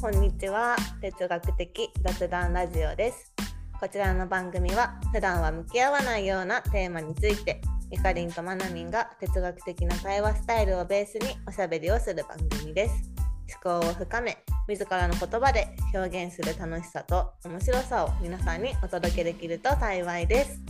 こんにちは。哲学的雑談ラジオです。こちらの番組は普段は向き合わないようなテーマについてゆかりんとまなみんが哲学的な対話スタイルをベースにおしゃべりをする番組です。思考を深め自らの言葉で表現する楽しさと面白さを皆さんにお届けできると幸いです。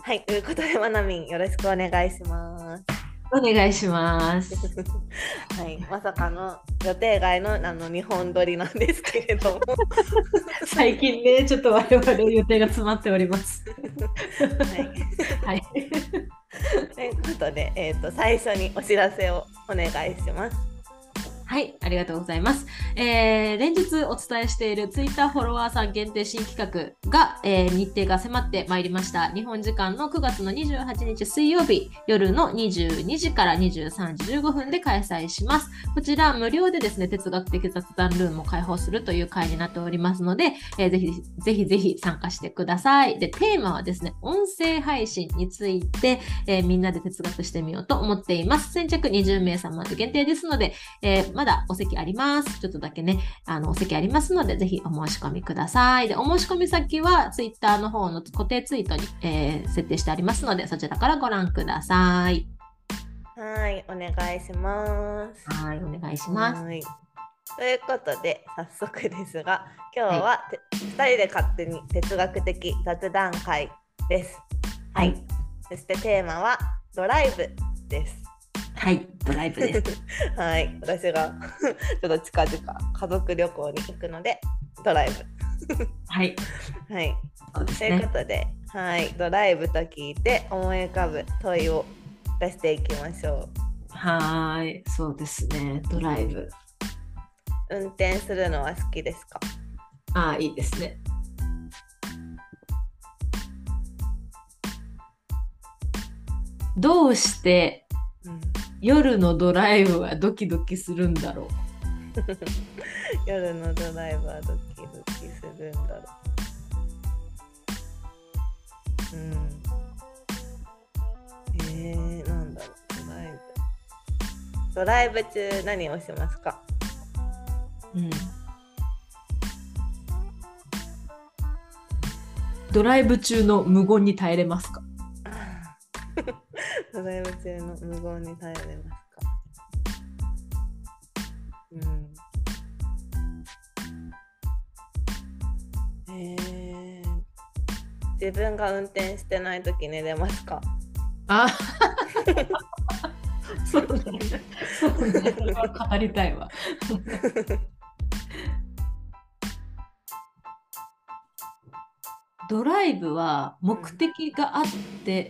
はいということでまなみんよろしくお願いします。お願いします。はい、まさかの予定外のあの日本撮りなんですけれども 最近ね、ちょっと我々予定が詰まっております。はい、はい。ということで、えーと、最初にお知らせをお願いします。はい、ありがとうございます。えー、連日お伝えしている Twitter フォロワーさん限定新企画が、えー、日程が迫ってまいりました。日本時間の9月の28日水曜日夜の22時から23時15分で開催します。こちら無料でですね、哲学的雑談ルームを開放するという会になっておりますので、えー、ぜひぜひぜひ参加してください。で、テーマはですね、音声配信について、えー、みんなで哲学してみようと思っています。先着20名様で限定ですので、えー、まだお席あります。ちょっとだけね、あの、お席ありますので、ぜひお申し込みください。で、お申し込み先は Twitter の方の固定ツイートに、えー、設定してありますので、そちらからご覧ください。はい、お願いします。はい、お願いします。はいということで早速ですが今日は、はい、2人で勝手に哲学的雑談会です。はい、そしてテーマはドライブです。はい、ドライブです。はい、私が ちょっと近々家族旅行に行くのでドライブ。はい。はい。そうですということで、はい、ドライブと聞いて思い浮かぶ問いを出していきましょう。はい、そうですね、ドライブ。運転するのは好きですか？ああ、いいですね。どうして夜のドライブはドキドキするんだろう 夜のドライブはドキドキするんだろう。うん。えー、なんだろう、ドライブ。ドライブ中何をしますか？うん。ドライブ中の無言に耐えれますか？ドライブ中の無言に耐えれますかうん。えー、自分が運転してないとき寝れますか？あ そうね。そうね。それは語りたいわ。ドライブは目的があって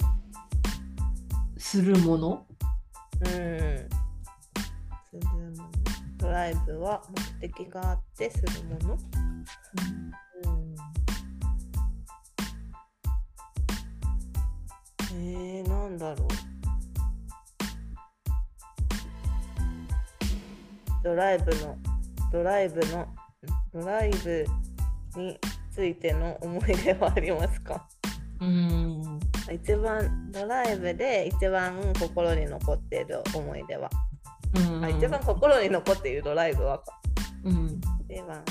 するもの？うん。するもの。ドライブは目的があってするもの。うん。えー、なんだろう。ドライブの、ドライブの、ドライブについての思い出はありますか？うん。一番ドライブで一番心に残っている思い出は、うん、あ一番心に残っているドライブはか、うん、一番。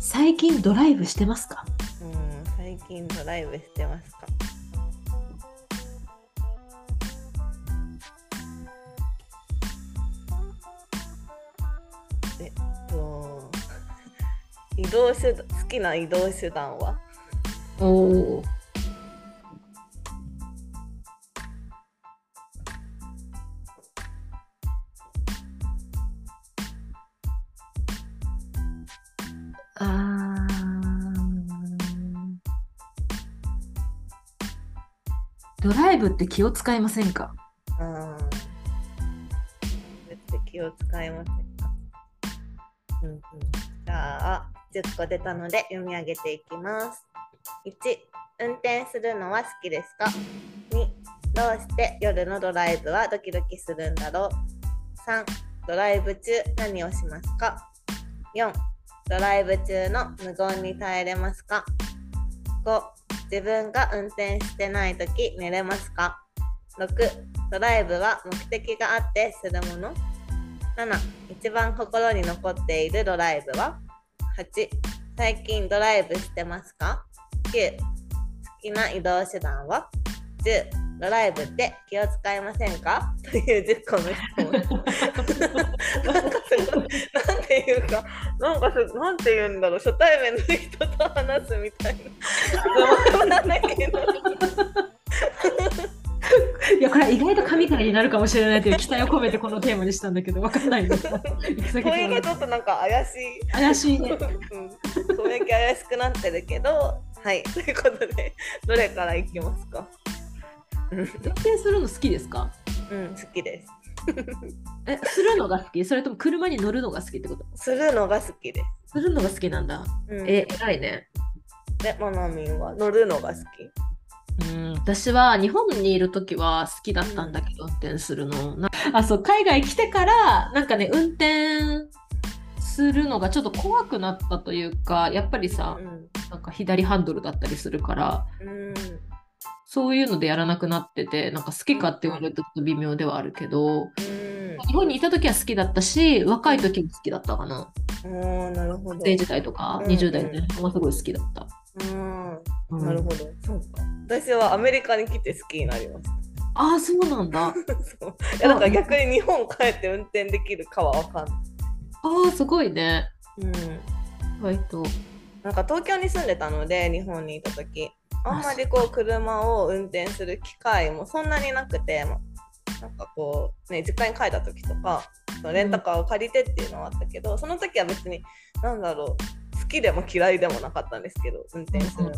最近ドライブしてますか？うん最近ドライブしてますか移動手段好きな移動手段は？おお。あドライブって気を使いませんか？うん。って気を使いませんか、うんうん、じゃあ10個出たので読み上げていきます。1運転するのは好きですか？2どうして夜のドライブはドキドキするんだろう？3ドライブ中何をしますか？4ドライブ中の無言に耐えれますか？5自分が運転してない時寝れますか？6ドライブは目的があってするもの？7一番心に残っているドライブは？8最近ドライブしてますか？9好きな移動手段は？10ドライブって気を使いませんか？という10個の質問。なんかすごいなんていうかなんかすなんて言うんだろう。初対面の人と話すみたいな。なんだけどいやこれ意外と神回になるかもしれないという期待を込めてこのテーマにしたんだけど分かんないの。声がちょっとなんか怪しい。怪しいね。うん。声が怪しくなってるけどはい。ということでどれからいきますか？うん。運転するの好きですか？うん好きです。えするのが好き？それとも車に乗るのが好きってこと？するのが好きです、するのが好きなんだ。うん、え偉いね。でマナミンは乗るのが好き？うん。私は日本にいる時は好きだったんだけど、運転するの。なあそう海外来てからなんかね運転するのがちょっと怖くなったというかやっぱりさうん。なんか左ハンドルだったりするからうん。そういうのでやらなくなっててなんか好きかって言われるとちょっと微妙ではあるけどうん。日本にいた時は好きだったし若い時も好きだったかな。おーなるほど。学生時代とかうん。20代のねもすごい好きだった、うんうんなるほど。そうか。私はアメリカに来て好きになりましああそうなんだ。あ たそう。いやなんか逆に日本帰って運転できるかはわかんない。あすごいね。うん。割と。なんか東京に住んでたので日本にいた時。あんまりこう車を運転する機会もそんなになくてまなんかこうね実家に帰った時とかそのレンタカーを借りてっていうのはあったけど、その時は別になんだろう好きでも嫌いでもなかったんですけど運転するの、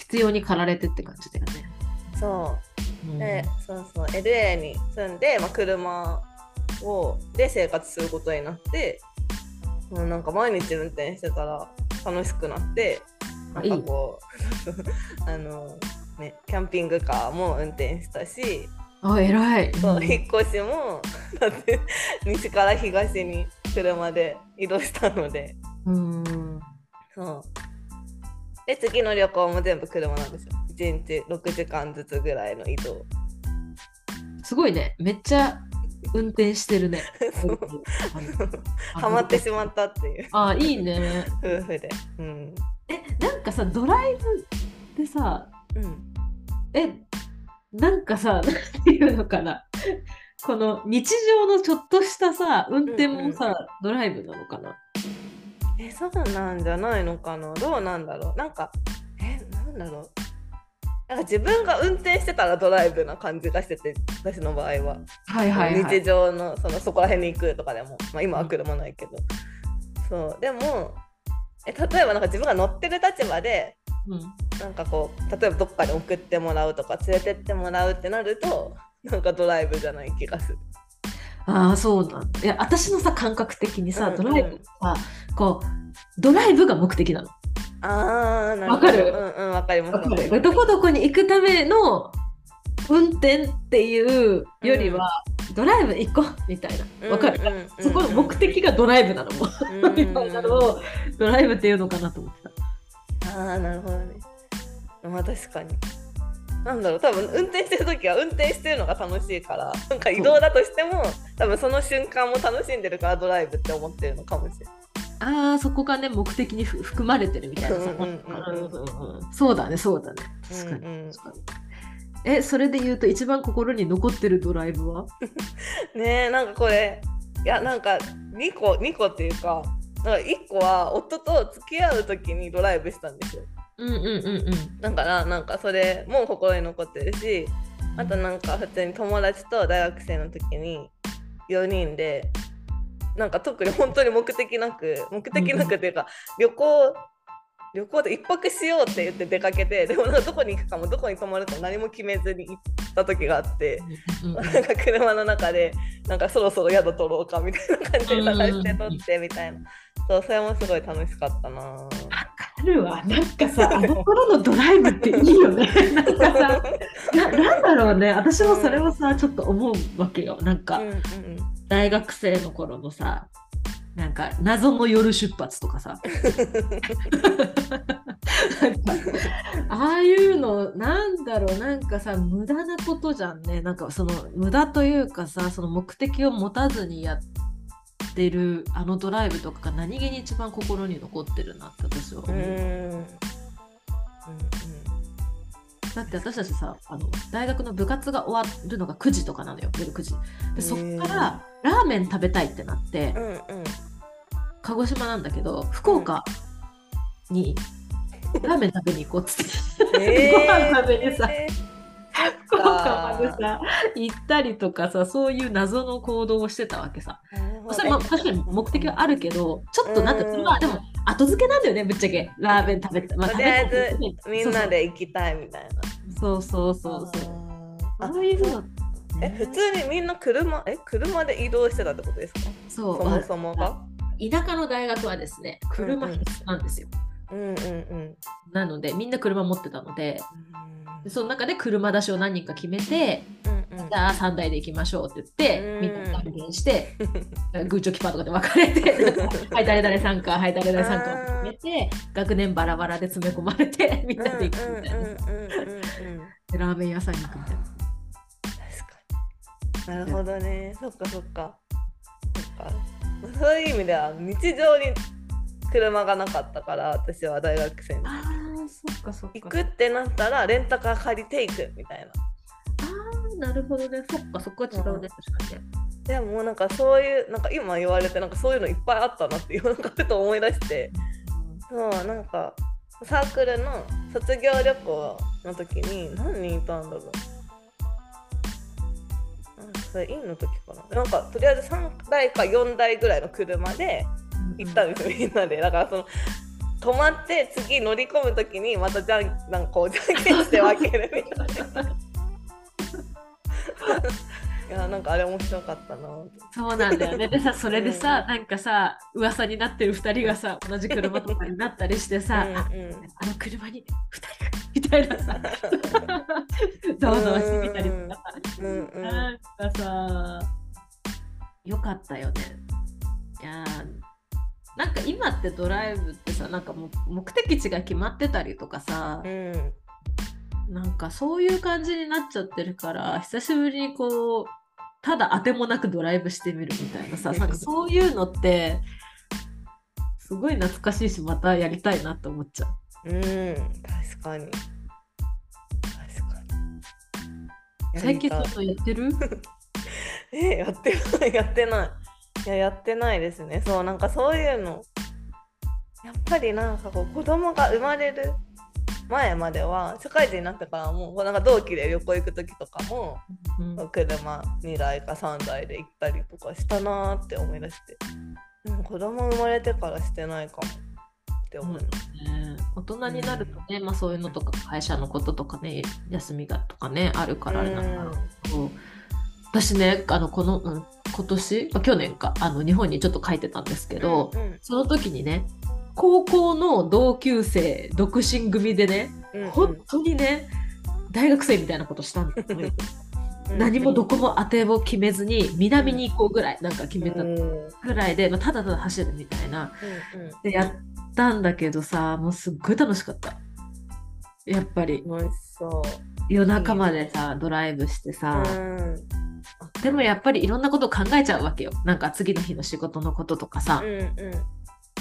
必要に駆られてって感じだよね。そう。うん。でそうそう。LA に住んで、まあ、車をで生活することになってもうなんか毎日運転してたら楽しくなってなんかこう あのねキャンピングカーも運転したし、あ、偉い。そう引っ越しもだって西から東に車で移動したので。うん。そうで次の旅行も全部車なんですよ1日6時間ずつぐらいの移動すごいね。めっちゃ運転してるね。ハマってしまったっていうあ、いいね。夫婦で。うん。え、なんかさ、ドライブでさ、うん。え、なんかさ、なんていうのかな。この日常のちょっとしたさ、運転もさ、ドライブなのかな。え、そうなんじゃないのかな？どうなんだろう？なんか、え、なんだろう？なんか自分が運転してたらドライブな感じがしてて、私の場合は。はいはいはい。日常のそのそこら辺に行くとかでも、まあ、今は車ないけど。そう。でも、え例えばなんか自分が乗ってる立場で、うんなんかこう、例えばどっかに送ってもらうとか連れてってもらうってなると、なんかドライブじゃない気がする。ああそうなんだ。いや私のさ感覚的にさ、うんうん。ドライブさこうドライブが目的なの。あー、なるほど。わかる？うんうん、わかります。どこどこに行くための運転っていうよりは、ドライブ行こうみたいな。わかる、うんうんうんうん。そこの目的がドライブなの。もうん。うんみたいなのをドライブっていうのかなと思ってた。ああなるほどね。まあ確かになんだろう多分運転してる時は運転してるのが楽しいからなんか移動だとしても多分その瞬間も楽しんでるからドライブって思ってるのかもしれないああそこがね目的にふ含まれてるみたいなそうだねそうだね確かに,、うんうん。確かにえそれで言うと一番心に残ってるドライブは？ねえなんかこれいやなんか2個2個っていうかなんか1個は夫と付き合う時にドライブしたんですようんうんうんうん。だからなんかそれも心に残ってるしあとなんか普通に友達と大学生の時に4人でなんか特に本当に目的なく目的なくっていうか旅行旅行で一泊しようって言って出かけてでもなんかどこに行くかもどこに泊まるかも何も決めずに行った時があってうんうん なんか車の中でなんかそろそろ宿取ろうかみたいな感じで探して取ってみたいな。そうそれもすごい楽しかったなるわ。なんかさ、あの頃のドライブっていいよね。なんかさ、ななんだろうね。私もそれをさ、ちょっと思うわけよ。なんか、うんうん大学生の頃のさ、なんか謎の夜出発とかさ ああいうのなんだろうなんかさ無駄なことじゃんねなんかその無駄というかさその目的を持たずにやってるあのドライブとかが何気に一番心に残ってるなって私は思う。うんうん。だって私たちさあの大学の部活が終わるのが9時とかなのよ。夜9時。でそっからラーメン食べたいってなってうんうん。鹿児島なんだけど福岡にラーメン食べに行こうっつって、えー。ご飯食べにさえ福岡までさ行ったりとかさそういう謎の行動をしてたわけさ。それも確かに目的はあるけどちょっとなんかうん。まあでも後付けなんだよねぶっちゃけ。ラーメン食べて、まあ、とりあえずみんなで行きたいみたいな。そうそうそうそうそう。いうのえ普通にみんな車え車で移動してたってことですか？そう。そもそもが？田舎の大学はですね車必須なんですよ、うんうんうん。なのでみんな車持ってたのでうその中で車出しを何人か決めてうんうんじゃあ3台で行きましょうって言って、うんみんな断言して グーチョキパーとかで分かれて はい誰々参加はい誰々参加って決めて学年バラバラで詰め込まれてみんなで行くみたいな、ラーメン屋さんに行くみたいな確かに。なるほどね。そっかそっか。そっか。そういう意味では日常に車がなかったから私は大学生にあーそっかそっか。行くってなったらレンタカー借りていくみたいな。あーなるほどね。そっかそこは違うね、確かにね。でもなんかそういうなんか今言われてなんかそういうのいっぱいあったなっていうなんかふと思い出して。そうなんかサークルの卒業旅行の時に何人いたんだろう。あそれ院の時かな。なんかとりあえず3台か4台ぐらいの車で行ったんですよみんなで。だからその止まって次乗り込む時にまたじゃんなんかこうじゃんけんして分けるみたいな。いやなんかあれ面白かったなそうなんだよね。でさ、それでさ、なんかさ、噂になってる2人がさ、同じ車とかに。なったりしてさ、あうん。うんあの車に2人がみたいなさ、ざわざわしてみたりとか。さ、うん。うん。なんかさ、よかったよね。いやーなんか今ってドライブってさ、なんかもう目的地が決まってたりとかさ、うんなんかそういう感じになっちゃってるから久しぶりにこうただ当てもなくドライブしてみるみたいなさ なんかそういうのってすごい懐かしいしまたやりたいなって思っちゃう。うん、確かに。最近ちょっとやってる？え、やってない、やってない。いや、やってないですね。そう、なんかそういうの。やっぱりなんかこう子供が生まれる前までは社会人になってからもこうなんか同期で旅行行く時とかもうん車2台か3台で行ったりとかしたなーって思い出してでも子供生まれてからしてないかもって思います。ね大人になるとね、まあ、そういうのとか会社のこととかね休みがとかねあるからあれなんだろうけど私ねあのこの、うん今年、まあ、去年か。あの日本にちょっと書いてたんですけど、うんその時にね高校の同級生独身組でねうんうん。本当にね大学生みたいなことしたんですようん。何もどこも当てを決めずに南に行こうぐらいなんか決めたうん。うんぐらいで、まあ、ただただ走るみたいな。うん。でやったんだけどさもうすっごい楽しかった。やっぱり。美味しそう。夜中までさドライブしてさ、うんでもやっぱりいろんなことを考えちゃうわけよ。なんか次の日の仕事のこととかさ、うんうん。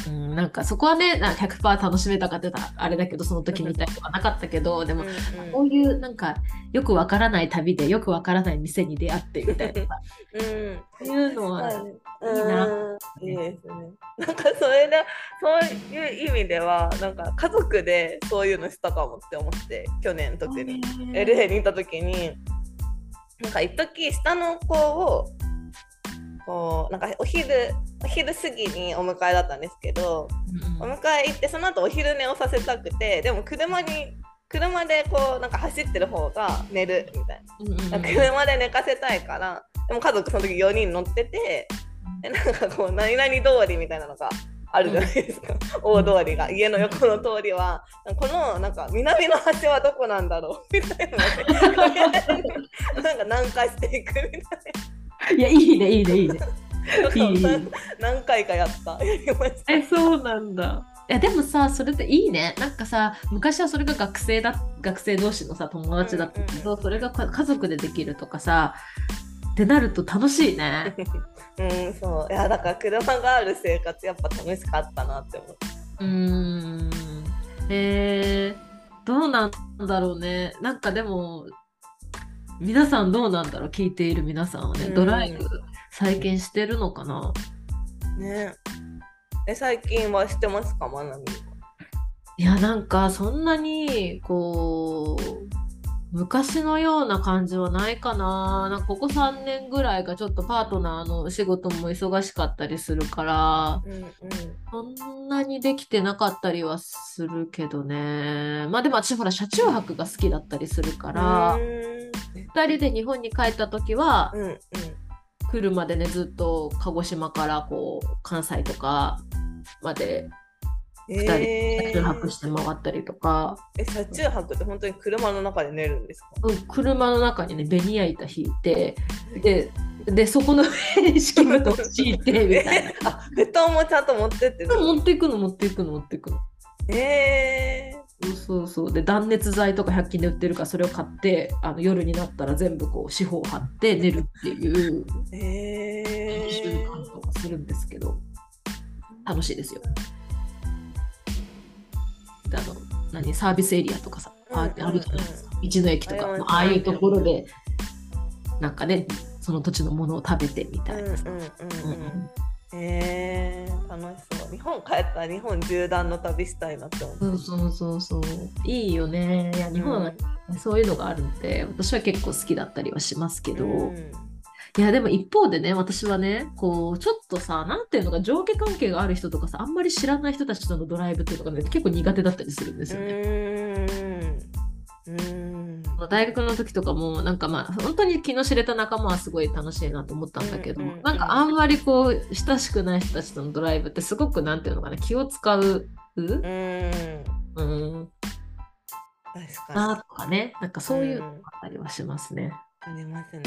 うん、なんかそこはねなんか100%楽しめたかってたらあれだけどその時みたいとかなかったけどでもうん。こういうなんかよくわからない旅でよくわからない店に出会ってみたいなさ。うん。いうのは、はいいいな。うん。いいですね。なんかそれでそういう意味ではなんか家族でそういうのしたかもって思って去年特に。LA に行った時になんか一時下の子をこうなんかお昼お昼過ぎにお迎えだったんですけどお迎え行ってその後お昼寝をさせたくてでも車に車でこうなんか走ってる方が寝るみたいな。うん車で寝かせたいからでも家族その時4人乗っててでなんかこう何々通りみたいなのがあるじゃないですか、大通りが。家の横の通りはこのなんか南の端はどこなんだろう？みたいななんか南下していくみたいいやいいねいいねいいね。何 何回かやった。えそうなんだ。いやでもさそれっていいね。なんかさ昔はそれが学生だ学生同士のさ友達だったけど、それがか家族でできるとかさってなると楽しいね。うん、そう。いや、だから車がある生活やっぱ楽しかったなって思う。うーん。えー、どうなんだろうね。なんかでも皆さんどうなんだろう聞いている皆さんはね、うん。ドライブ再建してるのかな。ね。え、最近はしてますか、まなみいやなんかそんなにこう昔のような感じはないかななんかここ3年ぐらいがちょっとパートナーの仕事も忙しかったりするからうんうん。そんなにできてなかったりはするけどねまあでも私ほら車中泊が好きだったりするからう2人で日本に帰った時はんうん。うん車でねずっと鹿児島からこう関西とかまでうん。2人え車中泊して回ったりとか。え、車中泊って本当に車の中で寝るんですか？うん、車の中にねベニヤ板引いてででそこの上に敷布団敷いてみたいな。えあ、布団もちゃんと持ってってる持っていくの持っていくの持っていくの。えそうそうそう。で断熱材とか100均で売ってるからそれを買ってあの夜になったら全部こう四方貼って寝るっていう習ー、慣とかするんですけど楽しいですよであの何サービスエリアとかさあうんうんうんあるじゃないですか。道の駅とか。ますああいうところでなんかねその土地のものを食べてみたいなさ、うんうんううん。んうん。えー、楽しそう。日本帰ったら日本縦断の旅したいなって思う。そうそうそうそう。いいよね。いや日本はそういうのがあるんで私は結構好きだったりはしますけど、うんいやでも一方でね私はねこうちょっとさなんていうのか上下関係がある人とかさあんまり知らない人たちとのドライブっていうのがね結構苦手だったりするんですよね。うーん。大学の時とかもなんかまあ本当に気の知れた仲間はすごい楽しいなと思ったんだけど、うんうんうんなんかあんまりこう親しくない人たちとのドライブってすごくなんていうのかな気を使う？うーん。うん確かなとかねなんかそういうのあったりはしますね。に。ありますね。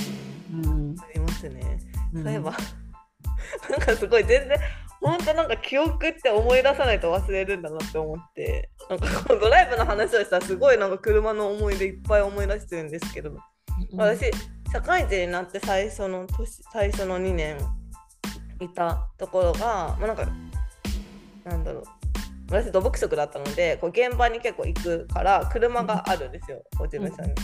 うんありますね。うんそういえば、なんかすごい全然、本当なんか記憶って思い出さないと忘れるんだなって思って、なんかこのドライブの話をしたらすごいなんか車の思い出いっぱい思い出してるんですけど、私、社会人になって最初の年、最初の2年いたところが、まあ、なんか、なんだろう。私土木職だったのでこう現場に結構行くから車があるんですよ、こう事務所に。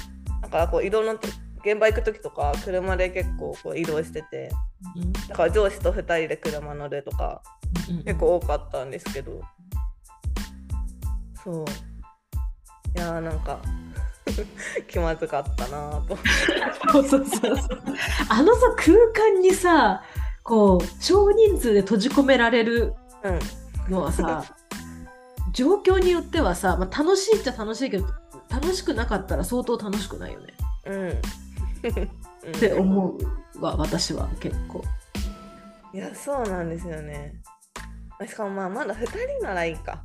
だからこう移動のと現場行く時とか車で結構こう移動しててうん。だから上司と2人で車乗るとかうん結構多かったんですけど。そう。いやーなんか 気まずかったなぁと。そうそうそうそう。あのさ空間にさこう少人数で閉じ込められるうん。のはさ状況によってはさ、まあ、楽しいっちゃ楽しいけど楽しくなかったら相当楽しくないよね。うんって思うわ私は結構。いやそうなんですよね。しかもまあまだ2人ならいいか。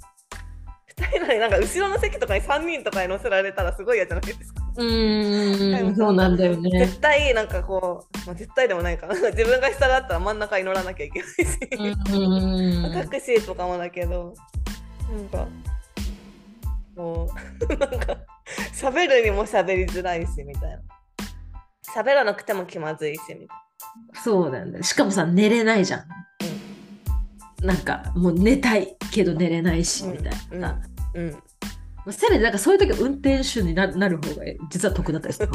2人ならなんか後ろの席とかに3人とかに乗せられたらすごい嫌じゃないですか。うーん そうなんだよね。絶対なんかこう、まあ、絶対でもないか。な 自分が下だったら真ん中に乗らなきゃいけないし、うん。タクシーとかもだけど。なんかもうなんか喋るにも喋りづらいしみたいな喋らなくても気まずいしみたいそうなんだ。よしかもさ寝れないじゃん。なんかもう寝たいけど寝れないしみたいなさ。なうん。まあせめてなんかそういう時は運転手にななる方が実は得だったりする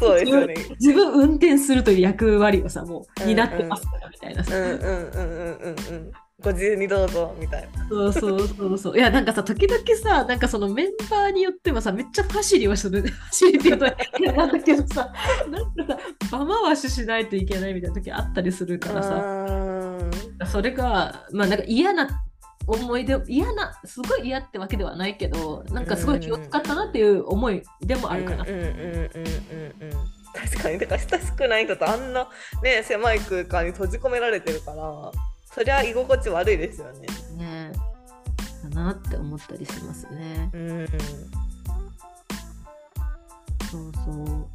そうですよね。自分運転するという役割をさもううん担ってますからみたいなさ、ご自由にどうぞみたいな。そうそうそうそう。いやなんかさ時々さなんかそのメンバーによってはさめっちゃファシリをする。ファシリっていうと変なんだけどさなんかさ場回ししないといけないみたいな時あったりするからさ。さそれがまあなんか嫌な思い出嫌なすごい嫌ってわけではないけどなんかすごい気を使ったなっていう思いでもあるかな。うんうんうんうんうんうん。確かに。だから親しくない人とあんなね狭い空間に閉じ込められてるからそりゃ居心地悪いですよね。ね。だなって思ったりしますね。うん。そうそう。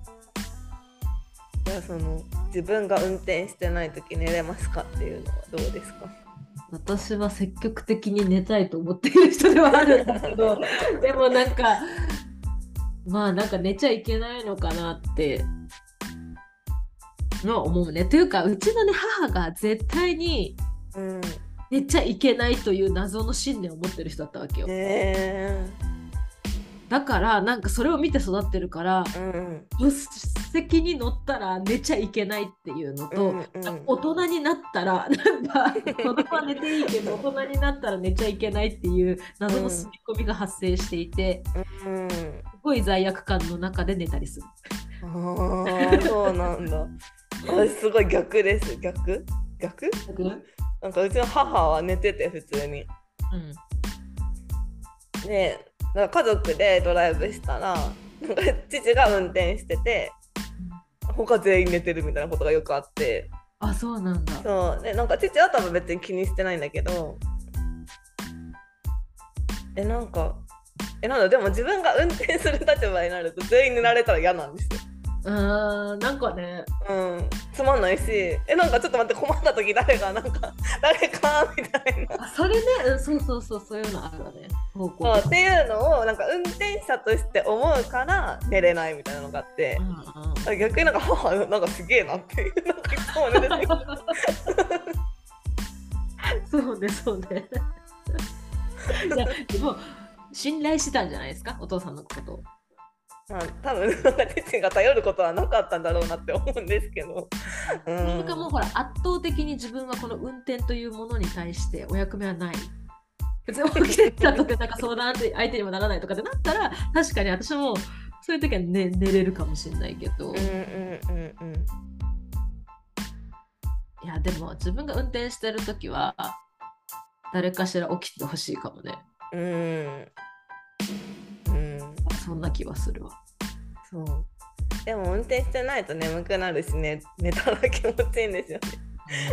いやその自分が運転してない時寝れますかっていうのはどうですか？私は積極的に寝たいと思っている人ではあるんだけど でもなんかまあなんか寝ちゃいけないのかなってのは思うね。というかうちのね母が絶対にうん。寝ちゃいけないという謎の信念を持ってる人だったわけよ。ねだからなんかそれを見て育ってるからえうん。助手席に乗ったら寝ちゃいけないっていうのと、うんうん大人になったら なんか子供は寝ていいけど大人になったら寝ちゃいけないっていう謎の刷り込みが発生していて、うんすごい罪悪感の中で寝たりする。あーそうなんだ。私すごい逆です。逆？逆？うんなんかうちの母は寝てて普通に。でだから家族でドライブしたらなんか父が運転してて他全員寝てるみたいなことがよくあって。あそうなんだ。そう。でなんか父は多分別に気にしてないんだけど。えなんかえなんだでも自分が運転する立場になると全員寝られたら嫌なんですよ。うーんなんかね。うん、つまんないし。えなんかちょっと待って困った時誰がなんか 誰かみたいな。あそれね。うんそうそうそうそういうのあるわね。方向。そうっていうのをなんか運転者として思うから寝れないみたいなのがあって。うんうん逆になんか母なんかすげえなっていうなんかいつも寝ててそうねそうね。いやでも信頼してたんじゃないですか？お父さんのことを。まあ多分なんか父が頼ることはなかったんだろうなって思うんですけど、うなんんかもうほら圧倒的に自分はこの運転というものに対してお役目はない。別に起きてたとかなんか相談って相手にもならないとかってなったら確かに私もそういう時は、ね、寝れるかもしれないけど、うんうんうん。うんいやでも自分が運転してる時は誰かしら起きてほしいかもね。うんうんそんな気はするわ。そう。でも運転してないと眠くなるしね。寝たら気持ちいいんですよ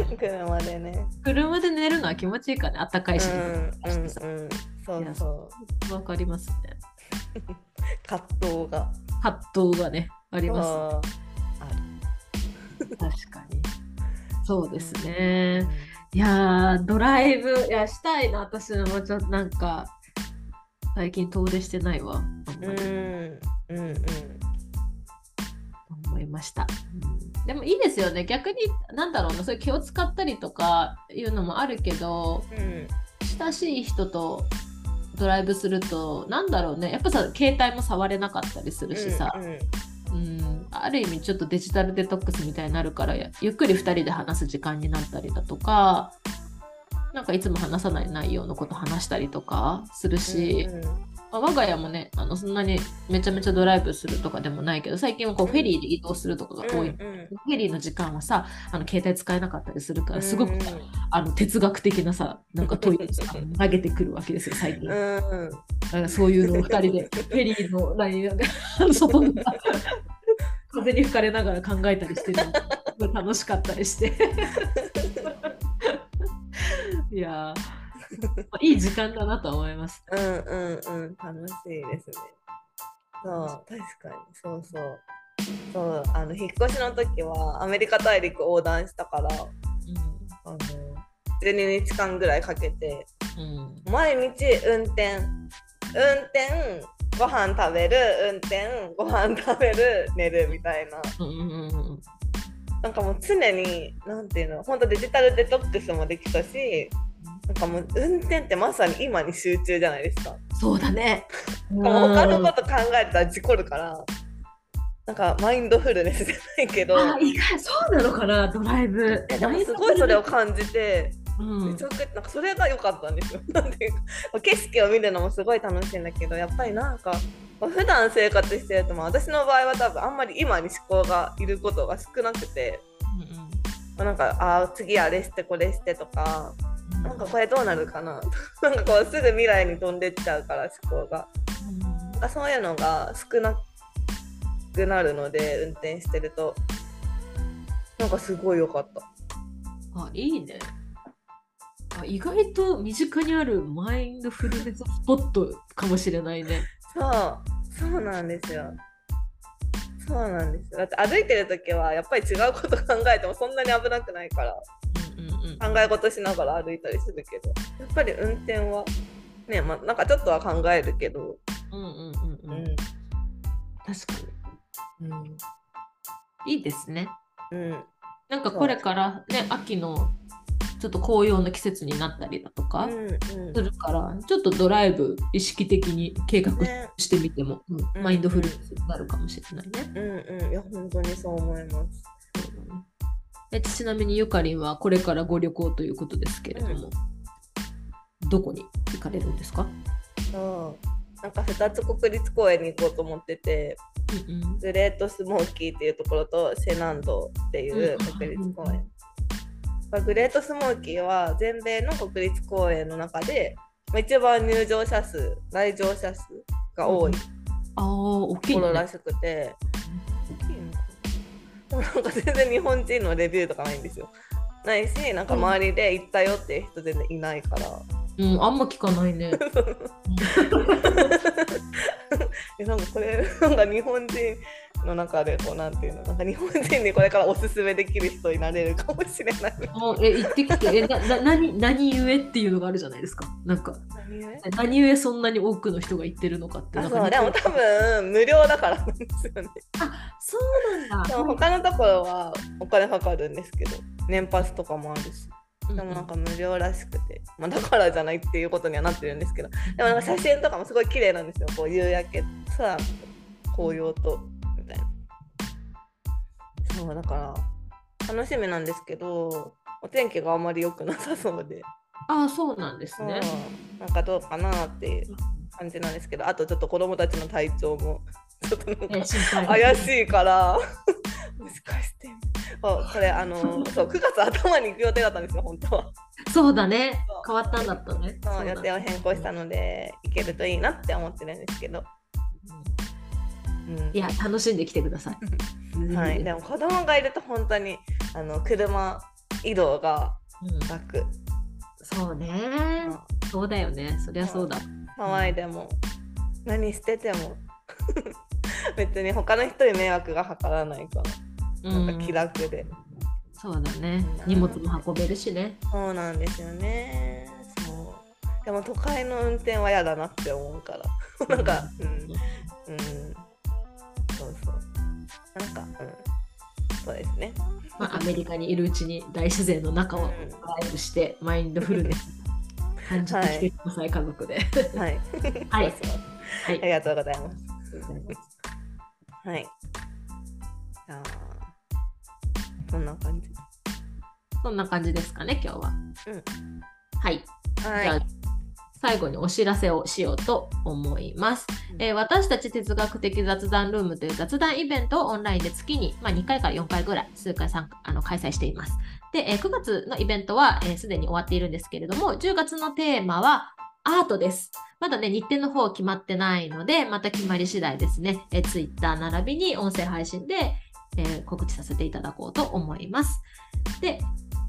ね。車でね。車で寝るのは気持ちいいからね。あったかいし、うんうんうん。そうそう。わかりますね。葛藤が。葛藤がねあります。あ確かに。そうですね。いやードライブいやしたいな私もちょっとなんか最近遠出してないわ。うんうんうん思いました、うん。でもいいですよね。逆になんだろうな。そういう気を使ったりとかいうのもあるけどうん。親しい人とドライブするとなんだろうね。やっぱさ携帯も触れなかったりするしさ、うんうん。うん、ある意味ちょっとデジタルデトックスみたいになるからやゆっくり2人で話す時間になったりだとかなんかいつも話さない内容のこと話したりとかするし、うんまあ我が家もねあのそんなにめちゃめちゃドライブするとかでもないけど最近はこうフェリーで移動するとかが多い、うんフェリーの時間はさあの携帯使えなかったりするからすごくさ、うんあの哲学的なさなんか問いをさ投げてくるわけですよ最近。うん。なんかそういうのを2人でフェリーの何なんか外の風に吹かれながら考えたりしてるのが楽しかったりしていやー。いい時間だなと思います。うんうんうん楽しいですね。そう確かに。そうそう。そうあの引っ越しの時はアメリカ大陸横断したからあの12日間ぐらいかけてうん。毎日運転運転ご飯食べる運転ご飯食べる寝るみたいな。うんうんうんうん。なんかもう常になんていうの本当デジタルデトックスもできたしなんかもう運転ってまさに今に集中じゃないですか。そうだね。もう他のこと考えてたら事故るからなんかマインドフルネスじゃないけどあ意外そうなのかなドライブ。えでもすごいそれを感じてうんめちゃくちゃなんかそれが良かったんですよ。なんていうか景色を見るのもすごい楽しいんだけどやっぱりなんか普段生活してるとまあ私の場合は多分あんまり今に思考がいることが少なくて、まあ、なんかあー次あれしてこれしてとかうんなんかこれどうなるかな なんかこうすぐ未来に飛んでっちゃうから思考が。なんかそういうのが少なくなるので運転してるとなんかすごい良かった。あいいねあ。意外と身近にあるマインドフルネススポットかもしれないね。そうそうなんですよ。そうなんですよだって歩いてる時はやっぱり違うこと考えてもそんなに危なくないから考え事しながら歩いたりするけどやっぱり運転はねまあなんかちょっとは考えるけど、うんうんうんううん。ん確かに。いいですね。うん。なんかこれからね秋のちょっと紅葉の季節になったりだとかうんするから、ちょっとドライブ意識的に計画ねしてみても、うんうん。マインドフルネスになるかもしれないね。うんうん。いや本当にそう思いますえちなみにゆかりんはこれからご旅行ということですけれども、どこに行かれるんですか、なんか2つ国立公園に行こうと思っててうんうん。グレートスモーキーっていうところとセナンドっていう国立公園。まあグレートスモーキーは全米の国立公園の中でまあ一番入場者数来場者数が多いところらしくて、大きいのかなんか全然日本人のレビューとかないんですよ。ないしなんか周りで行ったよっていう人全然いないから。うん、あんま聞かないね。えなんかこれ なんか日本人の中でこうなんていうのなんか日本人にこれからおすすめできる人になれるかもしれない。あえ行ってきてえなな何何故っていうのがあるじゃないですか。なんか何故？何故そんなに多くの人が行ってるのかってあなんかそうでも多分無料だからなんですよね。そうなんだ。でも他のところはお金かかるんですけど年パスとかもあるしうんでもなんか無料らしくて、まあ、だからじゃないっていうことにはなってるんですけど。でもなんか写真とかもすごい綺麗なんですよ。こう夕焼けさ紅葉とみたいな。そうだから楽しみなんですけどお天気があまり良くなさそうで、あそうなんですね。う。んなんかどうかなっていう感じなんですけど。あとちょっと子供たちの体調もちょっとなんか怪しいから。もしかしてあこれあの そう9月頭に行く予定だったんですよ本当は。そうだね。変わったんだったね。そう予定を変更したので行けるといいなって思ってるんですけど、うん。いや楽しんできてください。はい、でも子供がいると本当にあの車移動がうん。楽、そうね。うん。そうだよね。そりゃそうだ。騒いでも何してても 別に他の人に迷惑がかからないから。うなんか気楽で、そうだね。う。ん。荷物も運べるしね。そうなんですよね。そう。でも都会の運転は嫌だなって思うから。なんかうん。うん。そうそう。なんかうん。そうですね。まあ、アメリカにいるうちに大自然の中をドうん。ライブして、マインドフルネス 感じてきてください、家族で。はい。はい。はい。ありがとうございますはいじゃあそんな感じそんな感じですかね、今日は。うんはい。はじゃあ最後にお知らせをしようと思います。うんえー私たち哲学的雑談ルームという雑談イベントをオンラインで月に、まあ、2回から4回ぐらい数回あの開催しています。で、えー9月のイベントはすで、に終わっているんですけれども、10月のテーマはアートです。まだね、日程の方決まってないので、また決まり次第ですね、えー、Twitter 並びに音声配信で、えー告知させていただこうと思います。で、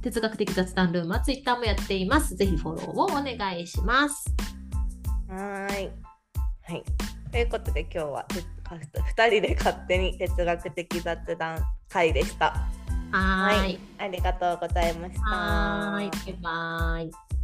哲学的雑談ルームは Twitter もやっています。ぜひフォローをお願いします。はーい。はい。ということで今日はて2人で勝手に哲学的雑談会でした。はーい。ありがとうございました。はーい。バイバイ。